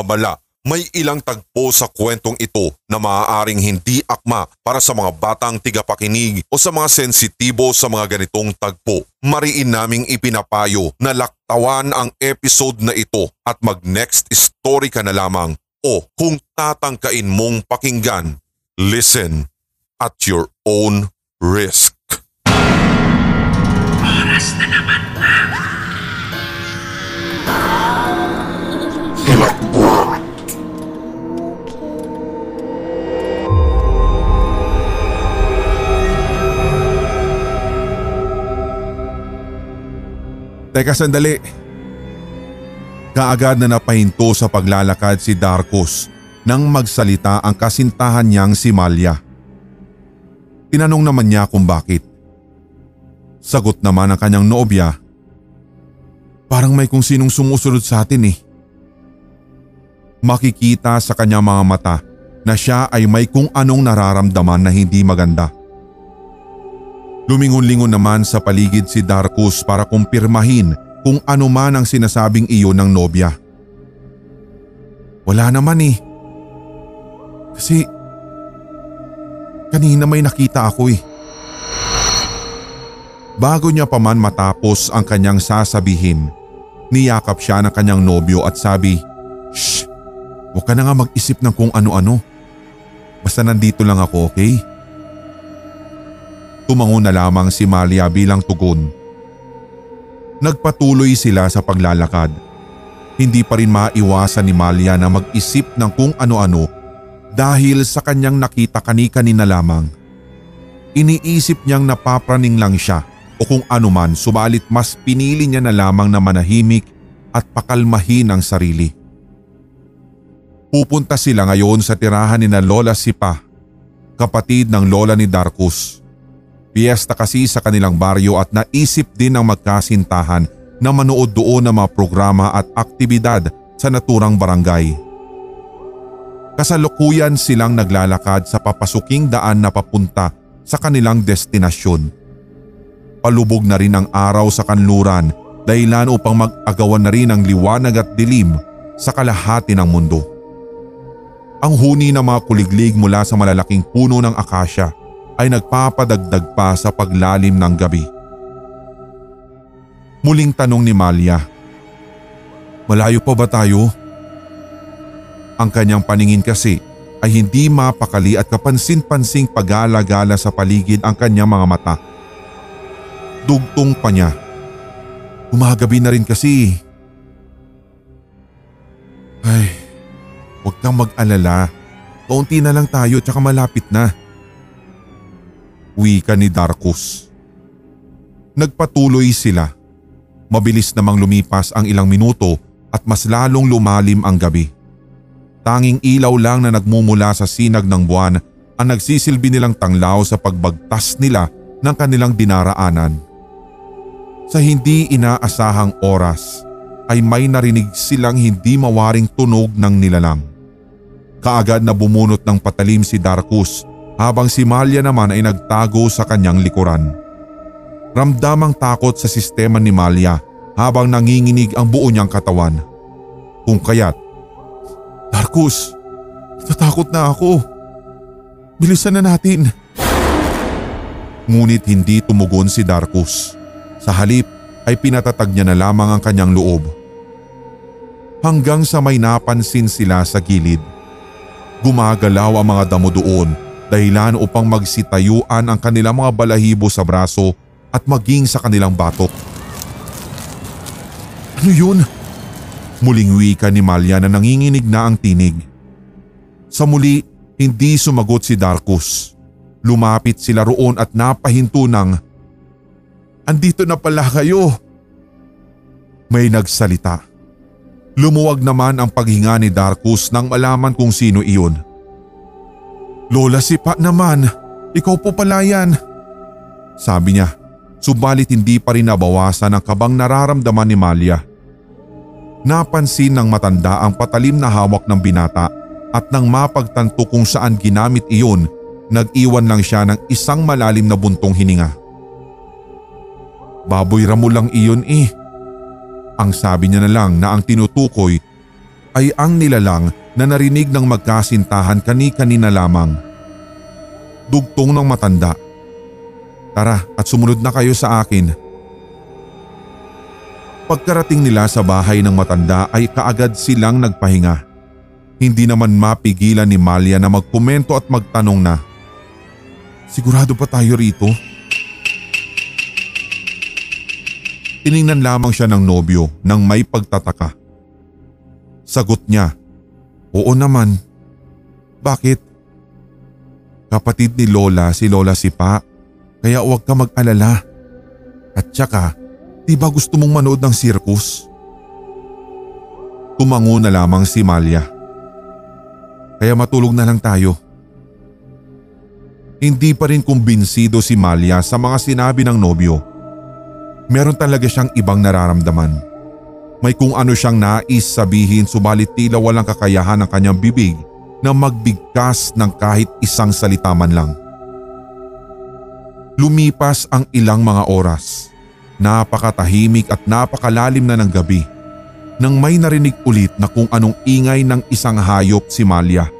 babala. May ilang tagpo sa kwentong ito na maaaring hindi akma para sa mga batang tigapakinig o sa mga sensitibo sa mga ganitong tagpo. Mariin naming ipinapayo na laktawan ang episode na ito at mag next story ka na lamang o kung tatangkain mong pakinggan, listen at your own risk. Oras na naman na. Teka sandali. Kaagad na napahinto sa paglalakad si Darkus nang magsalita ang kasintahan niyang si Malia. Tinanong naman niya kung bakit. Sagot naman ang kanyang nobya. Parang may kung sinong sumusunod sa atin eh. Makikita sa kanyang mga mata na siya ay may kung anong nararamdaman na hindi maganda. Lumingon-lingon naman sa paligid si Darkus para kumpirmahin kung ano man ang sinasabing iyon ng nobya. Wala naman eh. Kasi kanina may nakita ako eh. Bago niya pa man matapos ang kanyang sasabihin, niyakap siya ng kanyang nobyo at sabi, Shh! Huwag ka na nga mag-isip ng kung ano-ano. Basta nandito lang ako, okay? Tumango na lamang si Malia bilang tugon. Nagpatuloy sila sa paglalakad. Hindi pa rin maiwasan ni Malia na mag-isip ng kung ano-ano dahil sa kanyang nakita kani-kanina lamang. Iniisip niyang napapraning lang siya o kung anuman subalit mas pinili niya na lamang na manahimik at pakalmahin ang sarili. Pupunta sila ngayon sa tirahan ni na Lola Sipa, kapatid ng lola ni Darkus. Piyesta kasi sa kanilang baryo at naisip din ng magkasintahan na manood doon ng mga programa at aktibidad sa naturang barangay. Kasalukuyan silang naglalakad sa papasuking daan na papunta sa kanilang destinasyon. Palubog na rin ang araw sa kanluran dahilan upang mag-agawan na rin ang liwanag at dilim sa kalahati ng mundo. Ang huni ng mga kuliglig mula sa malalaking puno ng akasya ay nagpapadagdag pa sa paglalim ng gabi. Muling tanong ni Malia, Malayo pa ba tayo? Ang kanyang paningin kasi ay hindi mapakali at kapansin-pansing pag-alagala sa paligid ang kanyang mga mata. Dugtong pa niya. Umagabi na rin kasi. Ay, Huwag kang mag-alala. Kaunti na lang tayo tsaka malapit na. Wika ni Darkus. Nagpatuloy sila. Mabilis namang lumipas ang ilang minuto at mas lalong lumalim ang gabi. Tanging ilaw lang na nagmumula sa sinag ng buwan ang nagsisilbi nilang tanglaw sa pagbagtas nila ng kanilang dinaraanan. Sa hindi inaasahang oras ay may narinig silang hindi mawaring tunog ng nilalang. Kaagad na bumunot ng patalim si Darkus habang si Malia naman ay nagtago sa kanyang likuran. Ramdamang takot sa sistema ni Malia habang nanginginig ang buo niyang katawan. Kung kaya't, Darkus, natatakot na ako. Bilisan na natin. Ngunit hindi tumugon si Darkus. Sa halip ay pinatatag niya na lamang ang kanyang loob. Hanggang sa may napansin sila sa gilid Gumagalaw ang mga damo doon dahilan upang magsitayuan ang kanilang mga balahibo sa braso at maging sa kanilang batok. Ano yun? Muling wika ni Malia na nanginginig na ang tinig. Sa muli, hindi sumagot si Darkus. Lumapit sila roon at napahinto ng, Andito na pala kayo. May nagsalita. Lumuwag naman ang paghinga ni Darkus nang malaman kung sino iyon. Lola si Pa naman, ikaw po pala yan. Sabi niya, subalit hindi pa rin nabawasan ang kabang nararamdaman ni Malia. Napansin ng matanda ang patalim na hawak ng binata at nang mapagtanto kung saan ginamit iyon, nag-iwan lang siya ng isang malalim na buntong hininga. Baboy ramo lang iyon eh. Ang sabi niya na lang na ang tinutukoy ay ang nilalang na narinig ng magkasintahan kani-kanina lamang. Dugtong ng matanda. Tara at sumunod na kayo sa akin. Pagkarating nila sa bahay ng matanda ay kaagad silang nagpahinga. Hindi naman mapigilan ni Malia na magkomento at magtanong na, Sigurado pa tayo rito? Tiningnan lamang siya ng nobyo nang may pagtataka. Sagot niya, Oo naman. Bakit? Kapatid ni Lola si Lola Sipa, kaya huwag ka mag-alala. At saka, di ba gusto mong manood ng circus? Tumango na lamang si Malia. Kaya matulog na lang tayo. Hindi pa rin kumbinsido si Malia sa mga sinabi ng nobyo. Meron talaga siyang ibang nararamdaman. May kung ano siyang nais sabihin subalit tila walang kakayahan ng kanyang bibig na magbigkas ng kahit isang salita man lang. Lumipas ang ilang mga oras. Napakatahimik at napakalalim na ng gabi nang may narinig ulit na kung anong ingay ng isang hayop si Malia.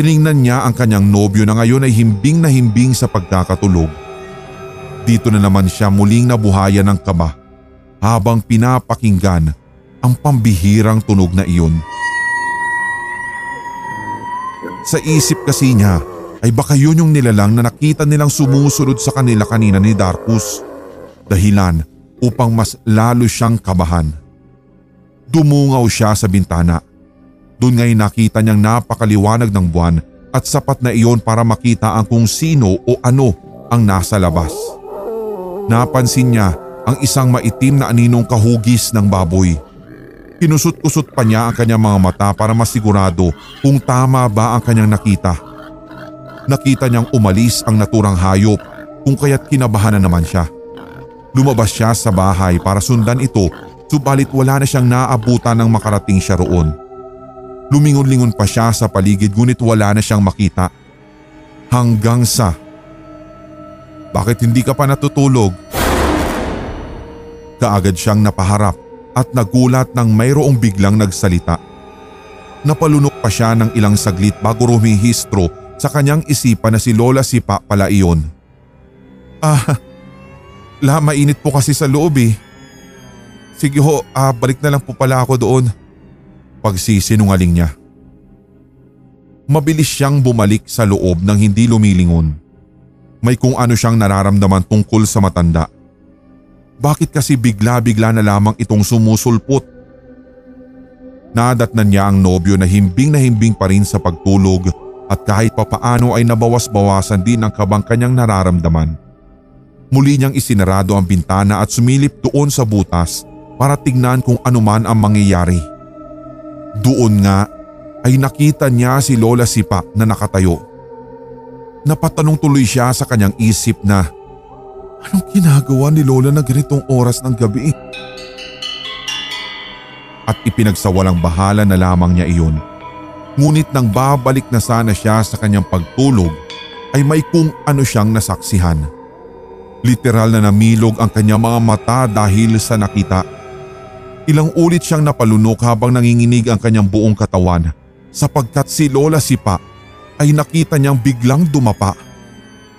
Tiningnan niya ang kanyang nobyo na ngayon ay himbing na himbing sa pagkakatulog. Dito na naman siya muling nabuhayan ng kaba habang pinapakinggan ang pambihirang tunog na iyon. Sa isip kasi niya ay baka yun yung nilalang na nakita nilang sumusunod sa kanila kanina ni Darkus. Dahilan upang mas lalo siyang kabahan. Dumungaw siya sa bintana. Doon nga'y nakita niyang napakaliwanag ng buwan at sapat na iyon para makita ang kung sino o ano ang nasa labas. Napansin niya ang isang maitim na aninong kahugis ng baboy. Kinusot-kusot pa niya ang kanyang mga mata para masigurado kung tama ba ang kanyang nakita. Nakita niyang umalis ang naturang hayop kung kaya't kinabahan na naman siya. Lumabas siya sa bahay para sundan ito subalit wala na siyang naabutan ng makarating siya roon. Lumingon-lingon pa siya sa paligid ngunit wala na siyang makita. Hanggang sa… Bakit hindi ka pa natutulog? Kaagad siyang napaharap at nagulat nang mayroong biglang nagsalita. Napalunok pa siya ng ilang saglit bago rumihistro sa kanyang isipan na si Lola Sipa pala iyon. Ah, la mainit po kasi sa loob eh. Sige ho, ah, balik na lang po pala ako doon. Pagsisinungaling niya. Mabilis siyang bumalik sa loob nang hindi lumilingon. May kung ano siyang nararamdaman tungkol sa matanda. Bakit kasi bigla-bigla na lamang itong sumusulpot? Nadatnan niya ang nobyo na himbing na himbing pa rin sa pagtulog at kahit papaano ay nabawas-bawasan din ang kabang kanyang nararamdaman. Muli niyang isinarado ang bintana at sumilip doon sa butas para tignan kung anuman ang mangyayari. Doon nga ay nakita niya si Lola Sipa na nakatayo. Napatanong tuloy siya sa kanyang isip na Anong ginagawa ni Lola na ganitong oras ng gabi? At ipinagsawalang bahala na lamang niya iyon. Ngunit nang babalik na sana siya sa kanyang pagtulog ay may kung ano siyang nasaksihan. Literal na namilog ang kanyang mga mata dahil sa nakita. Ilang ulit siyang napalunok habang nanginginig ang kanyang buong katawan sapagkat si Lola Sipa ay nakita niyang biglang dumapa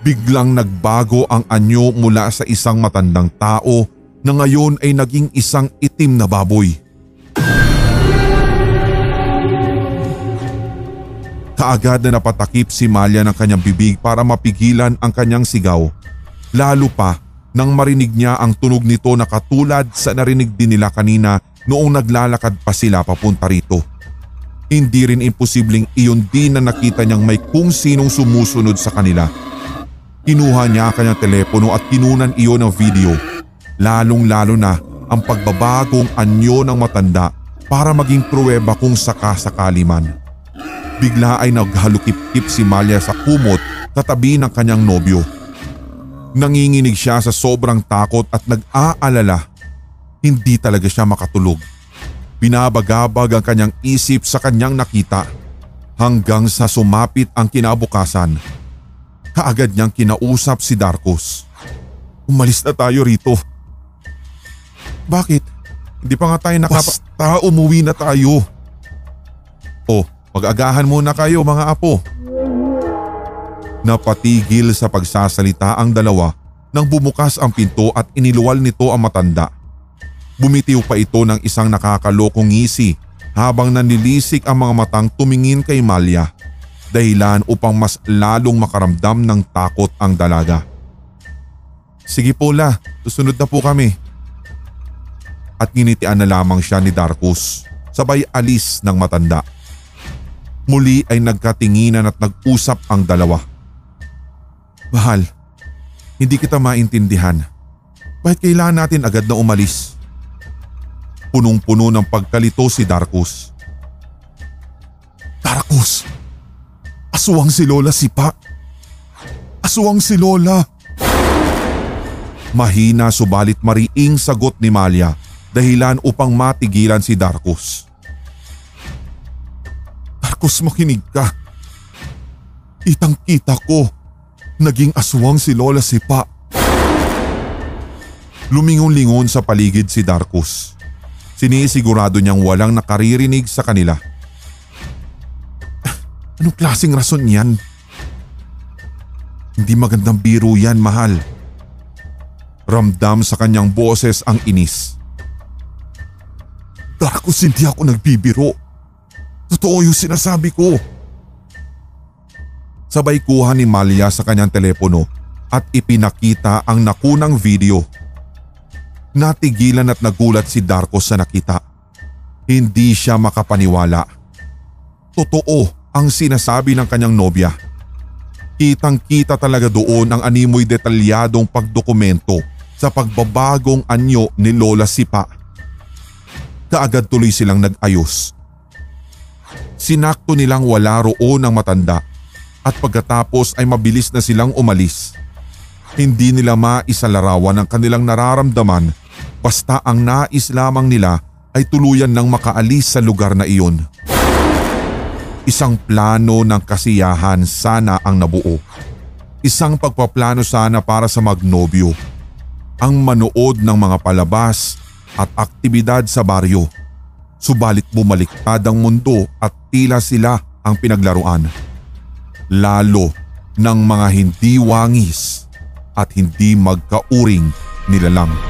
biglang nagbago ang anyo mula sa isang matandang tao na ngayon ay naging isang itim na baboy. Kaagad na napatakip si Malia ng kanyang bibig para mapigilan ang kanyang sigaw. Lalo pa nang marinig niya ang tunog nito na katulad sa narinig din nila kanina noong naglalakad pa sila papunta rito. Hindi rin imposibleng iyon din na nakita niyang may kung sinong sumusunod sa kanila Kinuha niya ang kanyang telepono at kinunan iyon ng video. Lalong lalo na ang pagbabagong anyo ng matanda para maging pruweba kung sakasakali man. Bigla ay naghalukip-kip si Malia sa kumot katabi ng kanyang nobyo. Nanginginig siya sa sobrang takot at nag-aalala. Hindi talaga siya makatulog. Binabagabag ang kanyang isip sa kanyang nakita hanggang sa sumapit ang kinabukasan Kaagad niyang kinausap si Darkus. Umalis na tayo rito. Bakit? Hindi pa nga tayo nakapa... Basta umuwi na tayo. Pag-agahan muna kayo mga apo. Napatigil sa pagsasalita ang dalawa nang bumukas ang pinto at iniluwal nito ang matanda. Bumitiw pa ito ng isang nakakalokong ngisi habang nanlilisik ang mga matang tumingin kay Malia dahilan upang mas lalong makaramdam ng takot ang dalaga. Sige po la, susunod na po kami. At nginitian na lamang siya ni Darkus sabay alis ng matanda. Muli ay nagkatinginan at nag-usap ang dalawa. Mahal, hindi kita maintindihan. Bakit kailangan natin agad na umalis? Punong-puno ng pagkalito si Darkus. Darkus! Aswang si Lola Sipa! Aswang si Lola! Mahina subalit mariing sagot ni Malia dahilan upang matigilan si Darkus. Marcos makinig ka. Kitang kita ko. Naging aswang si Lola Sipa. Lumingon-lingon sa paligid si Darkus. Sinisigurado niyang walang nakaririnig sa kanila. Anong klaseng rason yan? Hindi magandang biro yan, mahal. Ramdam sa kanyang boses ang inis. Darkus, hindi ako nagbibiro. Totoo yung sinasabi ko. Sabay kuha ni Malia sa kanyang telepono at ipinakita ang nakunang video. Natigilan at nagulat si Darko sa nakita. Hindi siya makapaniwala. Totoo ang sinasabi ng kanyang nobya. Kitang kita talaga doon ang animoy detalyadong pagdokumento sa pagbabagong anyo ni Lola Sipa. Kaagad tuloy silang nag-ayos Sinakto nilang wala roon ang matanda at pagkatapos ay mabilis na silang umalis. Hindi nila maisalarawan ang kanilang nararamdaman basta ang nais lamang nila ay tuluyan ng makaalis sa lugar na iyon. Isang plano ng kasiyahan sana ang nabuo. Isang pagpaplano sana para sa magnobyo. Ang manood ng mga palabas at aktibidad sa baryo Subalit bumaliktad ang mundo at tila sila ang pinaglaruan. Lalo ng mga hindi wangis at hindi magkauring nilalang.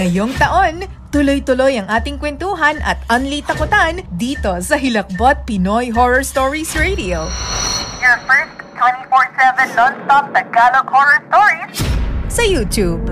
Ngayong taon, tuloy-tuloy ang ating kwentuhan at unli takutan dito sa Hilakbot Pinoy Horror Stories Radio. Your first 24-7 non-stop Tagalog horror stories sa YouTube.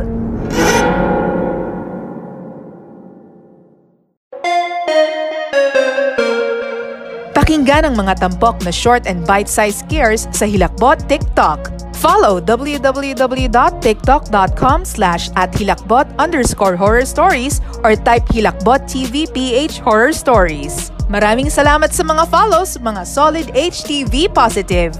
Pakinggan ang mga tampok na short and bite-sized scares sa Hilakbot TikTok Follow www.tiktok.com slash at hilakbot underscore horror stories or type hilakbot TV PH horror stories. Maraming salamat sa mga follows, mga solid HTV positive.